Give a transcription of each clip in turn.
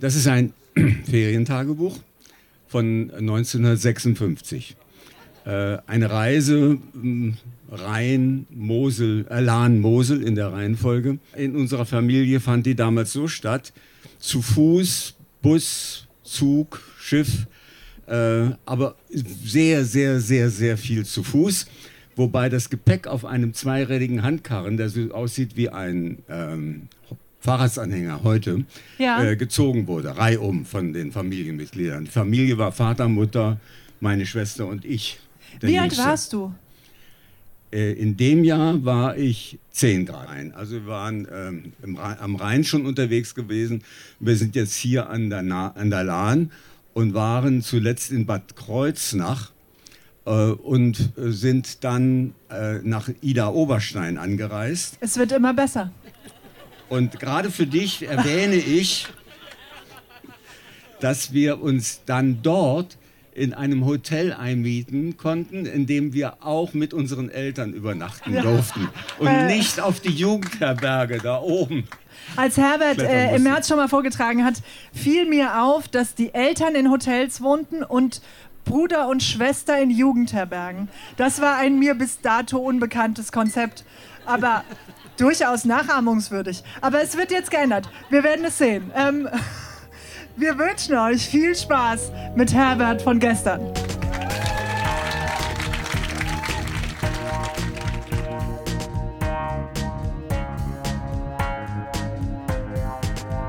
Das ist ein Ferientagebuch von 1956. Äh, eine Reise hm, Rhein, Mosel, äh, Lahn, Mosel in der Reihenfolge. In unserer Familie fand die damals so statt, zu Fuß, Bus, Zug, Schiff, äh, aber sehr, sehr, sehr, sehr viel zu Fuß. Wobei das Gepäck auf einem zweirädigen Handkarren, der so aussieht wie ein ähm, Fahrradsanhänger heute, ja. äh, gezogen wurde, reihum von den Familienmitgliedern. Die Familie war Vater, Mutter, meine Schwester und ich. Wie alt warst du? Äh, in dem Jahr war ich zehn Grad. Also wir waren ähm, im, am Rhein schon unterwegs gewesen. Wir sind jetzt hier an der, Na an der Lahn und waren zuletzt in Bad Kreuznach äh, und sind dann äh, nach Ida Oberstein angereist. Es wird immer besser. Und gerade für dich erwähne ich, dass wir uns dann dort in einem Hotel einmieten konnten, in dem wir auch mit unseren Eltern übernachten ja. durften und äh. nicht auf die Jugendherberge da oben. Als Herbert äh, im März schon mal vorgetragen hat, fiel mir auf, dass die Eltern in Hotels wohnten und Bruder und Schwester in Jugendherbergen. Das war ein mir bis dato unbekanntes Konzept, aber durchaus nachahmungswürdig. Aber es wird jetzt geändert. Wir werden es sehen. Ähm, wir wünschen euch viel Spaß mit Herbert von gestern.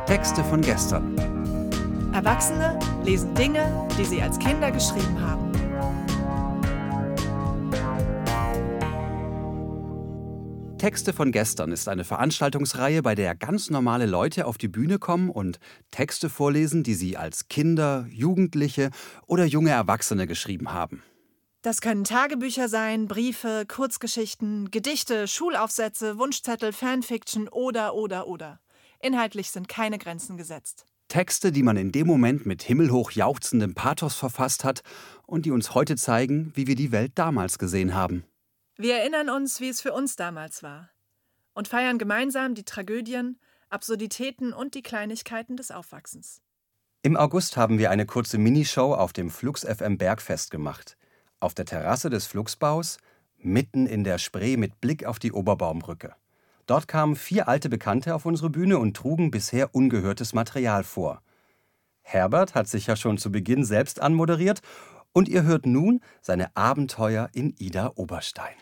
Texte von gestern. Erwachsene lesen Dinge, die sie als Kinder geschrieben haben. Texte von gestern ist eine Veranstaltungsreihe, bei der ganz normale Leute auf die Bühne kommen und Texte vorlesen, die sie als Kinder, Jugendliche oder junge Erwachsene geschrieben haben. Das können Tagebücher sein, Briefe, Kurzgeschichten, Gedichte, Schulaufsätze, Wunschzettel, Fanfiction oder oder oder. Inhaltlich sind keine Grenzen gesetzt. Texte, die man in dem Moment mit himmelhoch jauchzendem Pathos verfasst hat und die uns heute zeigen, wie wir die Welt damals gesehen haben. Wir erinnern uns, wie es für uns damals war und feiern gemeinsam die Tragödien, Absurditäten und die Kleinigkeiten des Aufwachsens. Im August haben wir eine kurze Minishow auf dem Flux FM Bergfest gemacht. Auf der Terrasse des Fluxbaus, mitten in der Spree mit Blick auf die Oberbaumbrücke. Dort kamen vier alte Bekannte auf unsere Bühne und trugen bisher ungehörtes Material vor. Herbert hat sich ja schon zu Beginn selbst anmoderiert und ihr hört nun seine Abenteuer in Ida Oberstein.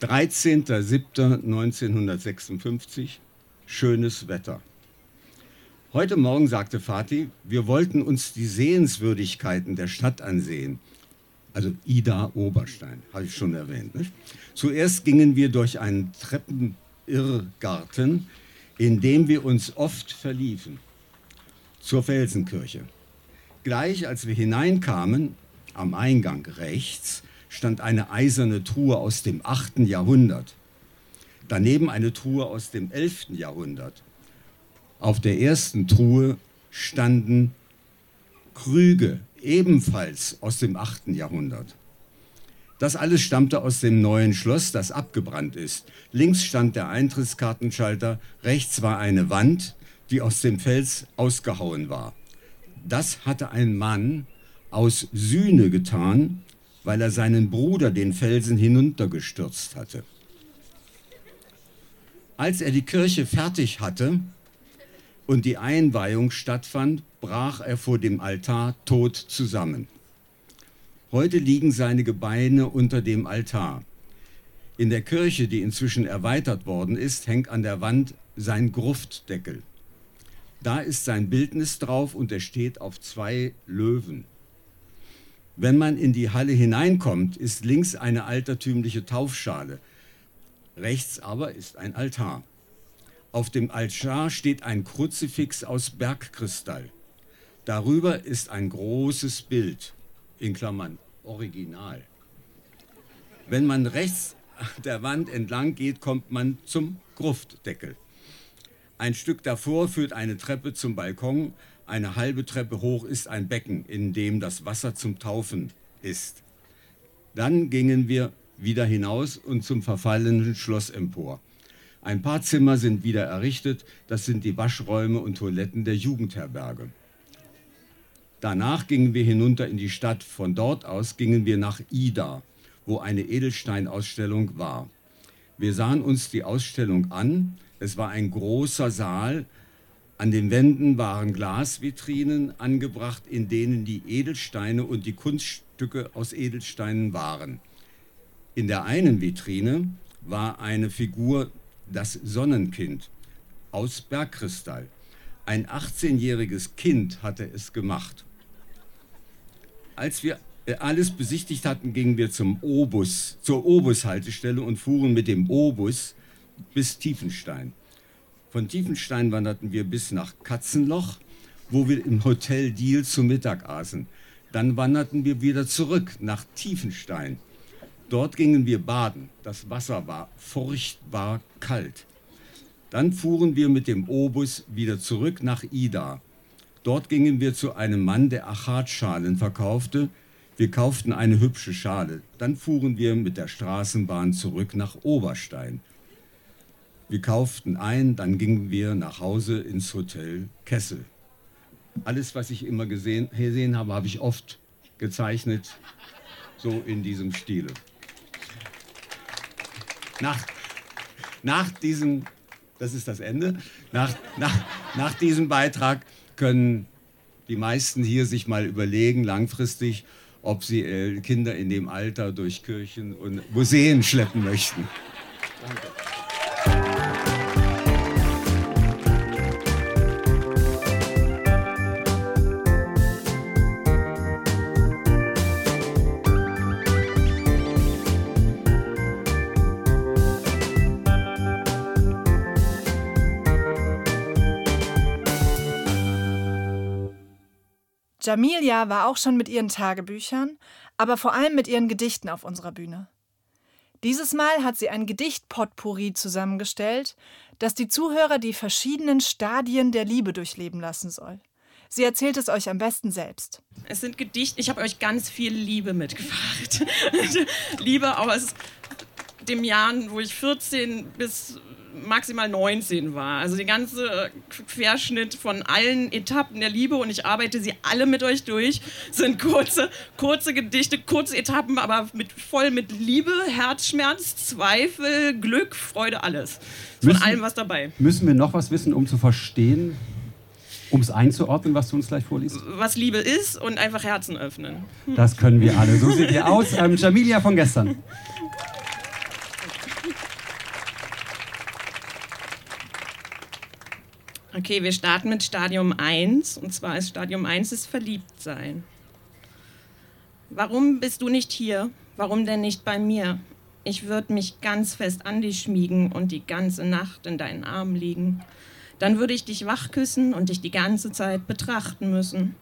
13.07.1956, schönes Wetter. Heute Morgen sagte Fatih, wir wollten uns die Sehenswürdigkeiten der Stadt ansehen. Also Ida Oberstein, habe ich schon erwähnt. Nicht? Zuerst gingen wir durch einen Treppenirrgarten, in dem wir uns oft verliefen zur Felsenkirche. Gleich als wir hineinkamen, am Eingang rechts, stand eine eiserne Truhe aus dem 8. Jahrhundert. Daneben eine Truhe aus dem 11. Jahrhundert. Auf der ersten Truhe standen Krüge, ebenfalls aus dem 8. Jahrhundert. Das alles stammte aus dem neuen Schloss, das abgebrannt ist. Links stand der Eintrittskartenschalter, rechts war eine Wand, die aus dem Fels ausgehauen war. Das hatte ein Mann aus Sühne getan, weil er seinen Bruder den Felsen hinuntergestürzt hatte. Als er die Kirche fertig hatte und die Einweihung stattfand, brach er vor dem Altar tot zusammen. Heute liegen seine Gebeine unter dem Altar. In der Kirche, die inzwischen erweitert worden ist, hängt an der Wand sein Gruftdeckel. Da ist sein Bildnis drauf und er steht auf zwei Löwen. Wenn man in die Halle hineinkommt, ist links eine altertümliche Taufschale. Rechts aber ist ein Altar. Auf dem Altar steht ein Kruzifix aus Bergkristall. Darüber ist ein großes Bild, in Klammern Original. Wenn man rechts der Wand entlang geht, kommt man zum Gruftdeckel. Ein Stück davor führt eine Treppe zum Balkon. Eine halbe Treppe hoch ist ein Becken, in dem das Wasser zum Taufen ist. Dann gingen wir wieder hinaus und zum verfallenen Schloss empor. Ein paar Zimmer sind wieder errichtet, das sind die Waschräume und Toiletten der Jugendherberge. Danach gingen wir hinunter in die Stadt, von dort aus gingen wir nach Ida, wo eine Edelsteinausstellung war. Wir sahen uns die Ausstellung an, es war ein großer Saal, an den Wänden waren Glasvitrinen angebracht, in denen die Edelsteine und die Kunststücke aus Edelsteinen waren. In der einen Vitrine war eine Figur, das Sonnenkind, aus Bergkristall. Ein 18-jähriges Kind hatte es gemacht. Als wir äh, alles besichtigt hatten, gingen wir zum Obus, zur Obus-Haltestelle und fuhren mit dem Obus bis Tiefenstein. Von Tiefenstein wanderten wir bis nach Katzenloch, wo wir im Hotel Deal zu Mittag aßen. Dann wanderten wir wieder zurück nach Tiefenstein. Dort gingen wir baden. Das Wasser war furchtbar kalt. Dann fuhren wir mit dem Obus wieder zurück nach Ida. Dort gingen wir zu einem Mann, der Achatschalen verkaufte. Wir kauften eine hübsche Schale. Dann fuhren wir mit der Straßenbahn zurück nach Oberstein. Wir kauften ein, dann gingen wir nach Hause ins Hotel Kessel. Alles, was ich immer gesehen, gesehen habe, habe ich oft gezeichnet, so in diesem Stile. Nach, nach diesem, das ist das Ende, nach, nach, nach diesem Beitrag können die meisten hier sich mal überlegen, langfristig, ob sie äh, Kinder in dem Alter durch Kirchen und Museen schleppen möchten. Danke. Jamilia war auch schon mit ihren Tagebüchern, aber vor allem mit ihren Gedichten auf unserer Bühne. Dieses Mal hat sie ein Gedichtpotpourri zusammengestellt, das die Zuhörer die verschiedenen Stadien der Liebe durchleben lassen soll. Sie erzählt es euch am besten selbst. Es sind Gedichte, ich habe euch ganz viel Liebe mitgebracht. Liebe aus dem Jahr, wo ich 14 bis maximal 19 war. Also der ganze Querschnitt von allen Etappen der Liebe und ich arbeite sie alle mit euch durch. Sind kurze, kurze Gedichte, kurze Etappen, aber mit, voll mit Liebe, Herzschmerz, Zweifel, Glück, Freude, alles. Von müssen, allem was dabei. Müssen wir noch was wissen, um zu verstehen, um es einzuordnen, was du uns gleich vorliest? Was Liebe ist und einfach Herzen öffnen. Das können wir alle. So sieht ihr aus. Ähm, Jamilia von gestern. Okay, wir starten mit Stadium 1 und zwar ist Stadium 1 ist Verliebtsein. Warum bist du nicht hier? Warum denn nicht bei mir? Ich würde mich ganz fest an dich schmiegen und die ganze Nacht in deinen Armen liegen. Dann würde ich dich wach küssen und dich die ganze Zeit betrachten müssen.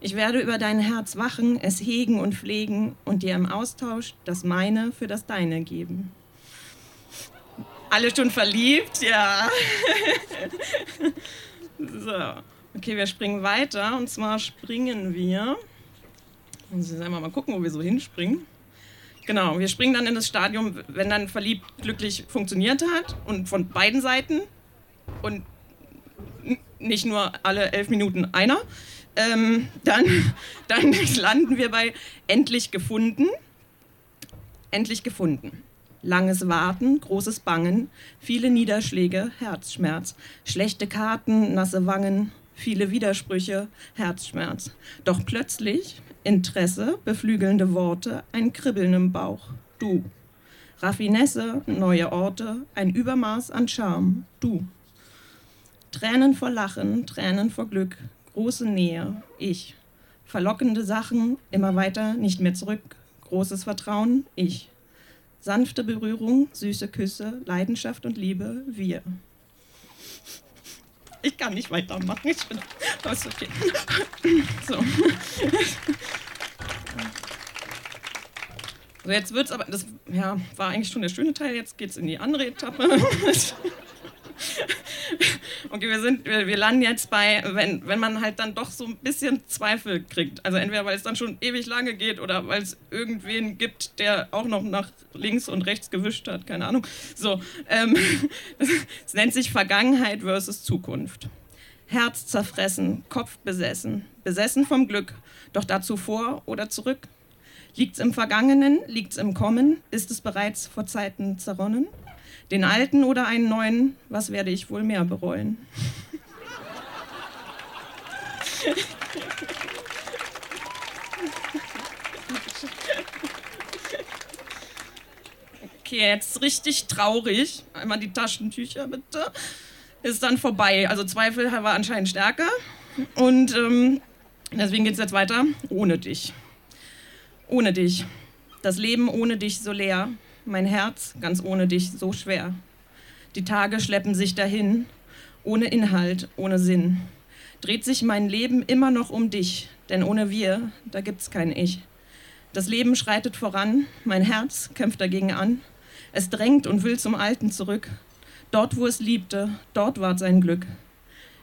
Ich werde über dein Herz wachen, es hegen und pflegen und dir im Austausch das meine für das deine geben. Alle schon verliebt, ja. so, okay, wir springen weiter. Und zwar springen wir. Muss ich einmal mal gucken, wo wir so hinspringen. Genau, wir springen dann in das Stadium, wenn dann verliebt glücklich funktioniert hat und von beiden Seiten und nicht nur alle elf Minuten einer. Ähm, dann, dann landen wir bei endlich gefunden. Endlich gefunden. Langes Warten, großes Bangen, viele Niederschläge, Herzschmerz, schlechte Karten, nasse Wangen, viele Widersprüche, Herzschmerz. Doch plötzlich Interesse, beflügelnde Worte, ein Kribbeln im Bauch. Du. Raffinesse, neue Orte, ein Übermaß an Charme. Du. Tränen vor Lachen, Tränen vor Glück, große Nähe. Ich. Verlockende Sachen, immer weiter, nicht mehr zurück. Großes Vertrauen. Ich. Sanfte Berührung, süße Küsse, Leidenschaft und Liebe, wir. Ich kann nicht weitermachen. Ich bin. Das okay. So. So, jetzt wird's aber. Das ja, war eigentlich schon der schöne Teil. Jetzt geht's in die andere Etappe. Okay, wir, sind, wir, wir landen jetzt bei, wenn, wenn man halt dann doch so ein bisschen Zweifel kriegt. Also entweder weil es dann schon ewig lange geht oder weil es irgendwen gibt, der auch noch nach links und rechts gewischt hat, keine Ahnung. So, ähm, es nennt sich Vergangenheit versus Zukunft. Herz zerfressen, Kopf besessen, besessen vom Glück, doch dazu vor oder zurück? Liegt's im Vergangenen, liegt's im Kommen, ist es bereits vor Zeiten zerronnen? Den alten oder einen neuen, was werde ich wohl mehr bereuen? Okay, jetzt richtig traurig. Einmal die Taschentücher bitte. Ist dann vorbei. Also Zweifel war anscheinend stärker. Und ähm, deswegen geht es jetzt weiter. Ohne dich. Ohne dich. Das Leben ohne dich so leer mein Herz ganz ohne dich so schwer. Die Tage schleppen sich dahin, ohne Inhalt, ohne Sinn. Dreht sich mein Leben immer noch um dich, denn ohne wir, da gibt's kein Ich. Das Leben schreitet voran, mein Herz kämpft dagegen an. Es drängt und will zum Alten zurück. Dort, wo es liebte, dort ward sein Glück.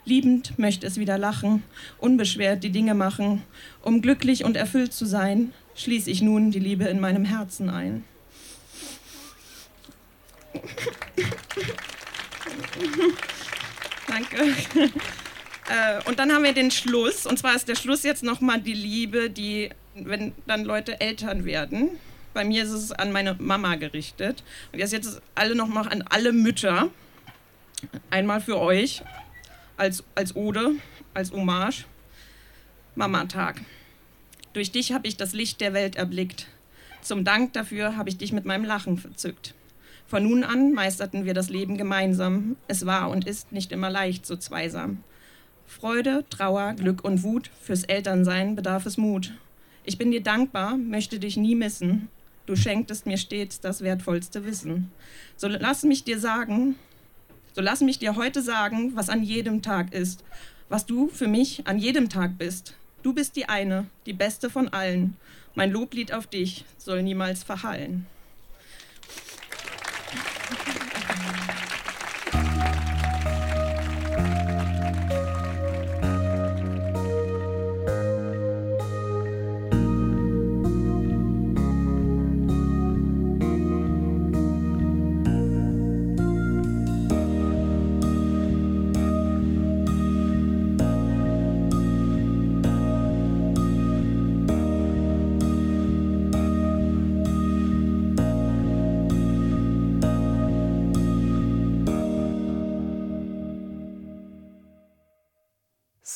Liebend möchte es wieder lachen, unbeschwert die Dinge machen. Um glücklich und erfüllt zu sein, schließe ich nun die Liebe in meinem Herzen ein. Danke. Äh, und dann haben wir den Schluss. Und zwar ist der Schluss jetzt nochmal die Liebe, die, wenn dann Leute Eltern werden. Bei mir ist es an meine Mama gerichtet. Und jetzt, jetzt alle nochmal an alle Mütter. Einmal für euch als, als Ode, als Hommage. Mama-Tag. Durch dich habe ich das Licht der Welt erblickt. Zum Dank dafür habe ich dich mit meinem Lachen verzückt. Von nun an meisterten wir das Leben gemeinsam. Es war und ist nicht immer leicht, so zweisam. Freude, Trauer, Glück und Wut, fürs Elternsein bedarf es Mut. Ich bin dir dankbar, möchte dich nie missen. Du schenktest mir stets das wertvollste Wissen. So lass mich dir sagen, so lass mich dir heute sagen, was an jedem Tag ist, was du für mich an jedem Tag bist. Du bist die eine, die beste von allen. Mein Loblied auf dich soll niemals verhallen.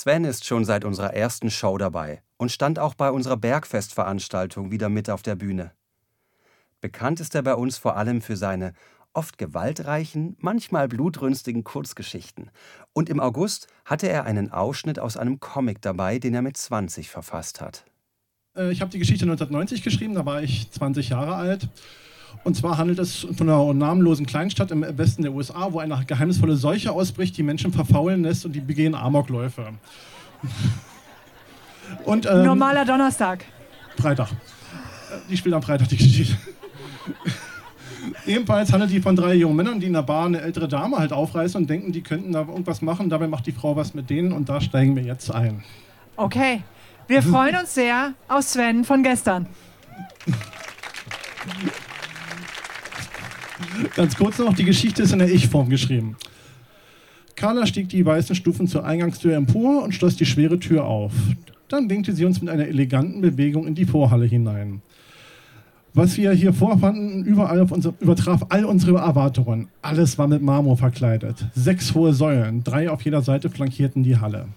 Sven ist schon seit unserer ersten Show dabei und stand auch bei unserer Bergfestveranstaltung wieder mit auf der Bühne. Bekannt ist er bei uns vor allem für seine oft gewaltreichen, manchmal blutrünstigen Kurzgeschichten. Und im August hatte er einen Ausschnitt aus einem Comic dabei, den er mit 20 verfasst hat. Äh, ich habe die Geschichte 1990 geschrieben, da war ich 20 Jahre alt. Und zwar handelt es von einer namenlosen Kleinstadt im Westen der USA, wo eine geheimnisvolle Seuche ausbricht, die Menschen verfaulen lässt und die begehen Amokläufe. Und, ähm, Normaler Donnerstag. Freitag. Die spielt am Freitag die Geschichte. Ebenfalls handelt die von drei jungen Männern, die in der Bar eine ältere Dame halt aufreißen und denken, die könnten da irgendwas machen. Dabei macht die Frau was mit denen und da steigen wir jetzt ein. Okay. Wir freuen uns sehr auf Sven von gestern. Ganz kurz noch, die Geschichte ist in der Ich-Form geschrieben. Carla stieg die weißen Stufen zur Eingangstür empor und schloss die schwere Tür auf. Dann winkte sie uns mit einer eleganten Bewegung in die Vorhalle hinein. Was wir hier vorfanden, überall unsere, übertraf all unsere Erwartungen. Alles war mit Marmor verkleidet. Sechs hohe Säulen, drei auf jeder Seite flankierten die Halle.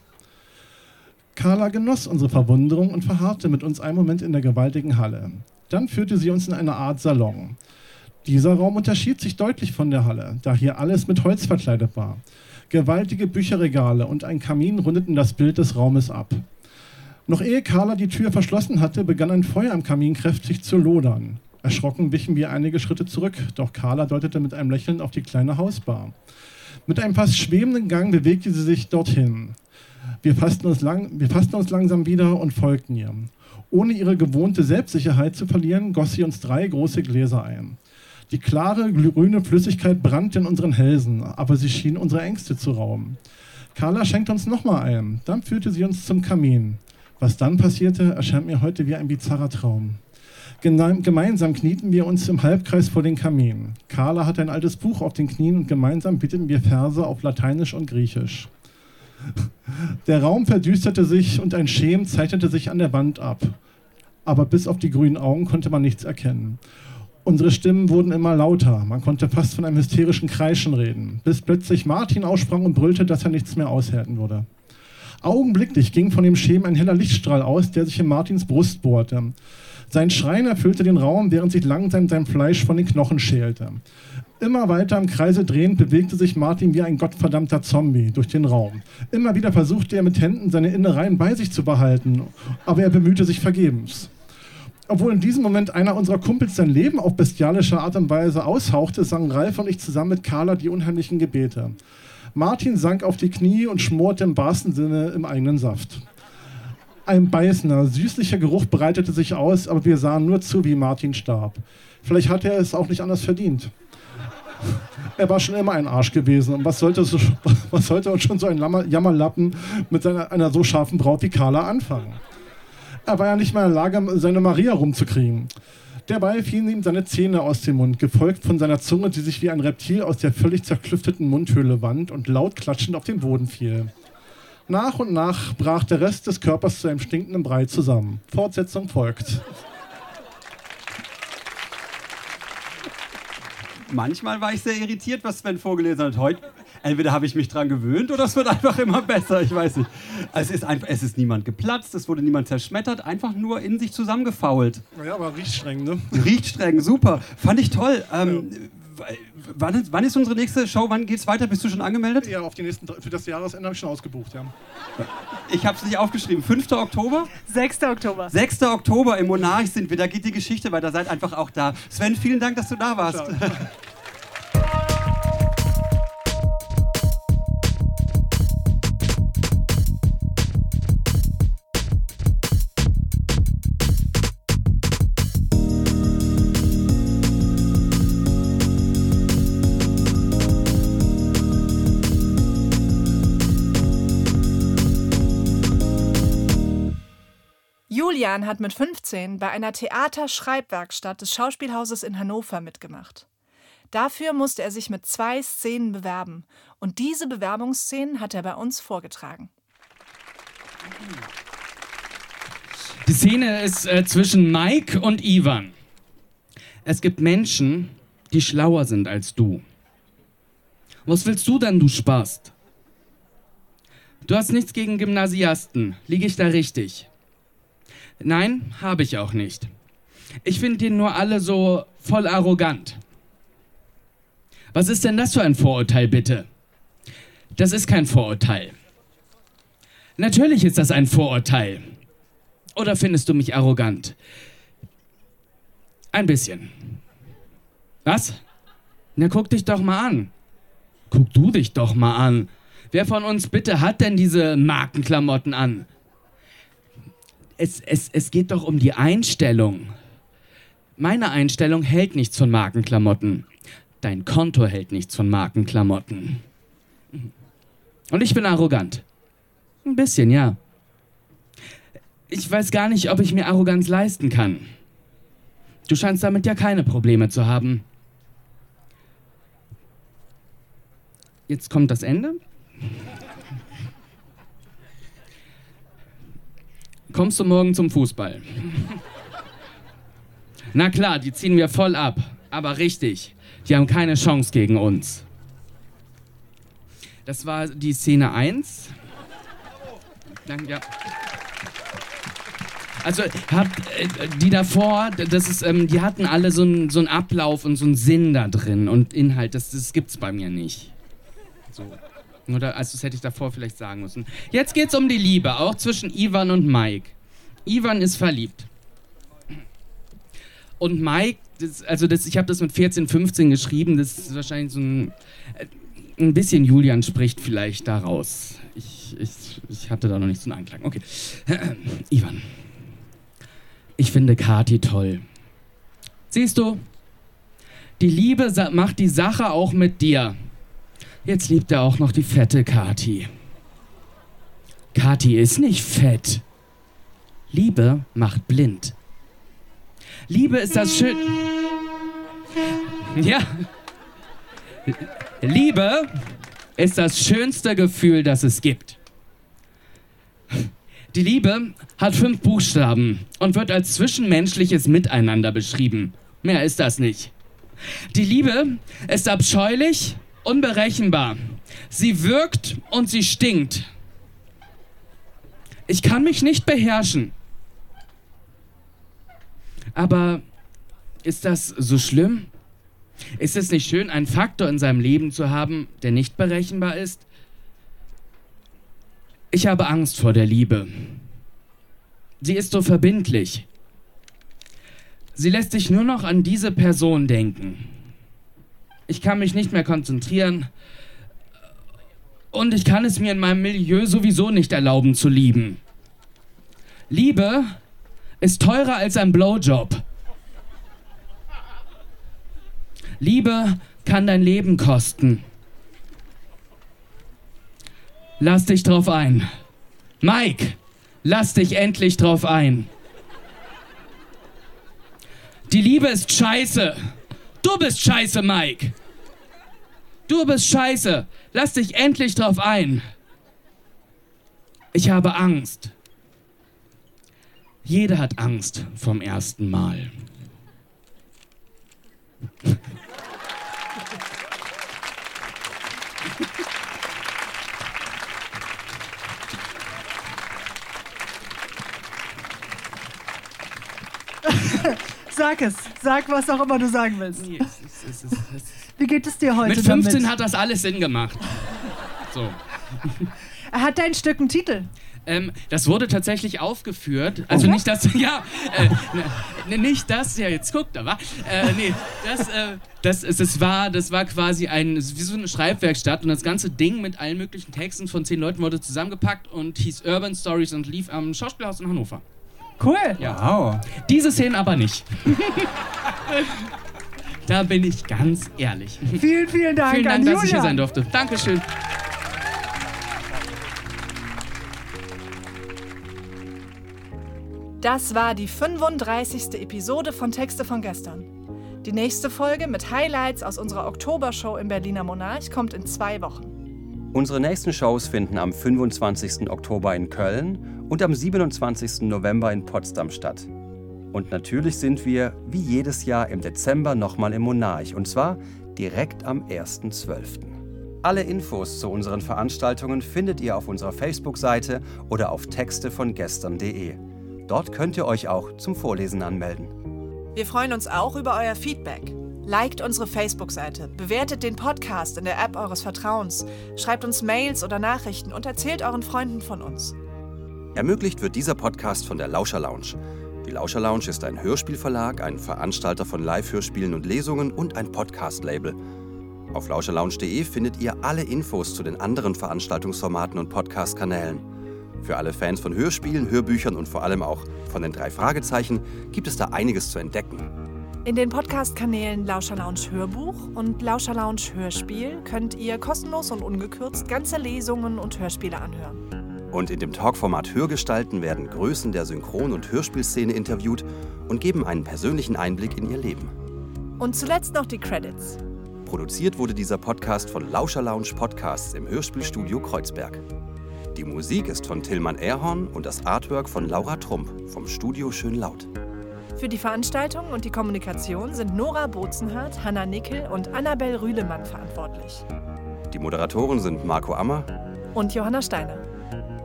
Carla genoss unsere Verwunderung und verharrte mit uns einen Moment in der gewaltigen Halle. Dann führte sie uns in eine Art Salon. Dieser Raum unterschied sich deutlich von der Halle, da hier alles mit Holz verkleidet war. Gewaltige Bücherregale und ein Kamin rundeten das Bild des Raumes ab. Noch ehe Carla die Tür verschlossen hatte, begann ein Feuer am Kamin kräftig zu lodern. Erschrocken wichen wir einige Schritte zurück, doch Carla deutete mit einem Lächeln auf die kleine Hausbar. Mit einem fast schwebenden Gang bewegte sie sich dorthin. Wir fassten uns, lang, wir fassten uns langsam wieder und folgten ihr. Ohne ihre gewohnte Selbstsicherheit zu verlieren, goss sie uns drei große Gläser ein. Die klare, grüne Flüssigkeit brannte in unseren Hälsen, aber sie schien unsere Ängste zu rauben. Carla schenkte uns nochmal ein. Dann führte sie uns zum Kamin. Was dann passierte, erscheint mir heute wie ein bizarrer Traum. Gemeinsam knieten wir uns im Halbkreis vor den Kamin. Carla hatte ein altes Buch auf den Knien und gemeinsam bitteten wir Verse auf Lateinisch und Griechisch. Der Raum verdüsterte sich und ein Schem zeichnete sich an der Wand ab. Aber bis auf die grünen Augen konnte man nichts erkennen. Unsere Stimmen wurden immer lauter. Man konnte fast von einem hysterischen Kreischen reden, bis plötzlich Martin aussprang und brüllte, dass er nichts mehr aushalten würde. Augenblicklich ging von dem Schemen ein heller Lichtstrahl aus, der sich in Martins Brust bohrte. Sein Schreien erfüllte den Raum, während sich langsam sein Fleisch von den Knochen schälte. Immer weiter im Kreise drehend bewegte sich Martin wie ein gottverdammter Zombie durch den Raum. Immer wieder versuchte er mit Händen seine Innereien bei sich zu behalten, aber er bemühte sich vergebens. Obwohl in diesem Moment einer unserer Kumpels sein Leben auf bestialische Art und Weise aushauchte, sangen Ralf und ich zusammen mit Carla die unheimlichen Gebete. Martin sank auf die Knie und schmorte im wahrsten Sinne im eigenen Saft. Ein beißender, süßlicher Geruch breitete sich aus, aber wir sahen nur zu, wie Martin starb. Vielleicht hatte er es auch nicht anders verdient. Er war schon immer ein Arsch gewesen. Und was sollte, so, was sollte uns schon so ein Jammerlappen mit seiner, einer so scharfen Braut wie Carla anfangen? Er war ja nicht mehr in der Lage, seine Maria rumzukriegen. Dabei fielen ihm seine Zähne aus dem Mund, gefolgt von seiner Zunge, die sich wie ein Reptil aus der völlig zerklüfteten Mundhöhle wand und laut klatschend auf den Boden fiel. Nach und nach brach der Rest des Körpers zu einem stinkenden Brei zusammen. Fortsetzung folgt. Manchmal war ich sehr irritiert, was Sven vorgelesen hat. Heute entweder habe ich mich dran gewöhnt oder es wird einfach immer besser. Ich weiß nicht. Es ist, einfach, es ist niemand geplatzt, es wurde niemand zerschmettert, einfach nur in sich zusammengefault. Ja, aber riecht streng, ne? Riecht streng, super. Fand ich toll. Ähm. Wann, ist, wann, ist, unsere nächste Show? Wann geht's weiter? Bist du schon angemeldet? Ja, auf die nächsten, für das Jahresende habe ich schon ausgebucht, ja. Ich habe es nicht aufgeschrieben. 5. Oktober? 6. Oktober. 6. Oktober im Monarch sind wir. Da geht die Geschichte weiter. Seid einfach auch da. Sven, vielen Dank, dass du da warst. Julian hat mit 15 bei einer Theaterschreibwerkstatt des Schauspielhauses in Hannover mitgemacht. Dafür musste er sich mit zwei Szenen bewerben und diese Bewerbungsszenen hat er bei uns vorgetragen. Die Szene ist äh, zwischen Mike und Ivan. Es gibt Menschen, die schlauer sind als du. Was willst du denn, du Spast? Du hast nichts gegen Gymnasiasten. Liege ich da richtig? Nein, habe ich auch nicht. Ich finde die nur alle so voll arrogant. Was ist denn das für ein Vorurteil, bitte? Das ist kein Vorurteil. Natürlich ist das ein Vorurteil. Oder findest du mich arrogant? Ein bisschen. Was? Na, guck dich doch mal an. Guck du dich doch mal an. Wer von uns bitte hat denn diese Markenklamotten an? Es, es, es geht doch um die Einstellung. Meine Einstellung hält nichts von Markenklamotten. Dein Konto hält nichts von Markenklamotten. Und ich bin arrogant. Ein bisschen, ja. Ich weiß gar nicht, ob ich mir Arroganz leisten kann. Du scheinst damit ja keine Probleme zu haben. Jetzt kommt das Ende. Kommst du morgen zum Fußball? Na klar, die ziehen wir voll ab. Aber richtig, die haben keine Chance gegen uns. Das war die Szene 1. Danke, ja. Also habt äh, die davor, das ist, ähm, die hatten alle so einen so Ablauf und so einen Sinn da drin und Inhalt. Das, das gibt's bei mir nicht. So. Oder also das hätte ich davor vielleicht sagen müssen. Jetzt geht's um die Liebe, auch zwischen Ivan und Mike. Ivan ist verliebt. Und Mike, das, also das, ich habe das mit 14, 15 geschrieben, das ist wahrscheinlich so ein, äh, ein bisschen Julian spricht vielleicht daraus. Ich, ich, ich hatte da noch nicht so einen Anklang. Okay. Ivan. Ich finde Kati toll. Siehst du? Die Liebe macht die Sache auch mit dir. Jetzt liebt er auch noch die fette Kati. Kati ist nicht fett. Liebe macht blind. Liebe ist das schön. Ja. Liebe ist das schönste Gefühl, das es gibt. Die Liebe hat fünf Buchstaben und wird als zwischenmenschliches Miteinander beschrieben. Mehr ist das nicht. Die Liebe ist abscheulich, unberechenbar. Sie wirkt und sie stinkt. Ich kann mich nicht beherrschen. Aber ist das so schlimm? Ist es nicht schön, einen Faktor in seinem Leben zu haben, der nicht berechenbar ist? Ich habe Angst vor der Liebe. Sie ist so verbindlich. Sie lässt sich nur noch an diese Person denken. Ich kann mich nicht mehr konzentrieren und ich kann es mir in meinem Milieu sowieso nicht erlauben zu lieben. Liebe ist teurer als ein Blowjob. Liebe kann dein Leben kosten. Lass dich drauf ein. Mike, lass dich endlich drauf ein. Die Liebe ist scheiße. Du bist scheiße, Mike. Du bist scheiße. Lass dich endlich drauf ein. Ich habe Angst. Jeder hat Angst vom ersten Mal. Sag es. Sag, was auch immer du sagen willst. Nee, es, es, es, Wie geht es dir heute Mit 15 damit? hat das alles Sinn gemacht. So. Hat dein Stück einen Titel? Ähm, das wurde tatsächlich aufgeführt. Also nicht das, ja, äh, ne, nicht das, ja, jetzt guckt da, wa? Äh, nee, das, äh, das, es, es war, das war quasi ein, wie so eine Schreibwerkstatt und das ganze Ding mit allen möglichen Texten von zehn Leuten wurde zusammengepackt und hieß Urban Stories und lief am Schauspielhaus in Hannover. Cool. Ja. Wow. Diese Szenen aber nicht. da bin ich ganz ehrlich. Vielen, vielen Dank. Vielen Dank, dass Julian. ich hier sein durfte. Dankeschön. Das war die 35. Episode von Texte von gestern. Die nächste Folge mit Highlights aus unserer Oktobershow im Berliner Monarch kommt in zwei Wochen. Unsere nächsten Shows finden am 25. Oktober in Köln und am 27. November in Potsdam statt. Und natürlich sind wir, wie jedes Jahr im Dezember, nochmal im Monarch, und zwar direkt am 1.12. Alle Infos zu unseren Veranstaltungen findet ihr auf unserer Facebook-Seite oder auf texte von gestern.de. Dort könnt ihr euch auch zum Vorlesen anmelden. Wir freuen uns auch über euer Feedback. Liked unsere Facebook-Seite, bewertet den Podcast in der App eures Vertrauens, schreibt uns Mails oder Nachrichten und erzählt euren Freunden von uns. Ermöglicht wird dieser Podcast von der Lauscher Lounge. Die Lauscher Lounge ist ein Hörspielverlag, ein Veranstalter von Live-Hörspielen und Lesungen und ein Podcast-Label. Auf lauscherlounge.de findet ihr alle Infos zu den anderen Veranstaltungsformaten und Podcast-Kanälen. Für alle Fans von Hörspielen, Hörbüchern und vor allem auch von den drei Fragezeichen gibt es da einiges zu entdecken. In den Podcast-Kanälen Lauscher Lounge Hörbuch und Lauscher Lounge Hörspiel könnt ihr kostenlos und ungekürzt ganze Lesungen und Hörspiele anhören. Und in dem Talkformat Hörgestalten werden Größen der Synchron- und Hörspielszene interviewt und geben einen persönlichen Einblick in ihr Leben. Und zuletzt noch die Credits. Produziert wurde dieser Podcast von Lauscher Lounge Podcasts im Hörspielstudio Kreuzberg. Die Musik ist von Tillmann Erhorn und das Artwork von Laura Trump vom Studio Schön Laut. Für die Veranstaltung und die Kommunikation sind Nora Bozenhardt, Hanna Nickel und Annabel Rühlemann verantwortlich. Die Moderatoren sind Marco Ammer und Johanna Steiner.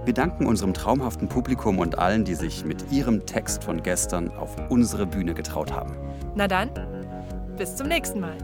Wir danken unserem traumhaften Publikum und allen, die sich mit ihrem Text von gestern auf unsere Bühne getraut haben. Na dann, bis zum nächsten Mal.